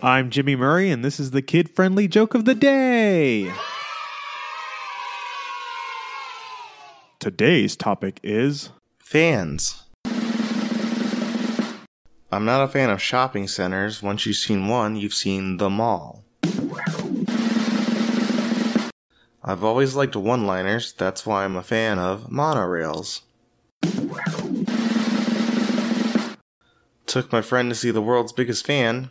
I'm Jimmy Murray, and this is the kid friendly joke of the day. Today's topic is Fans. I'm not a fan of shopping centers. Once you've seen one, you've seen them all. I've always liked one liners, that's why I'm a fan of monorails. Took my friend to see the world's biggest fan.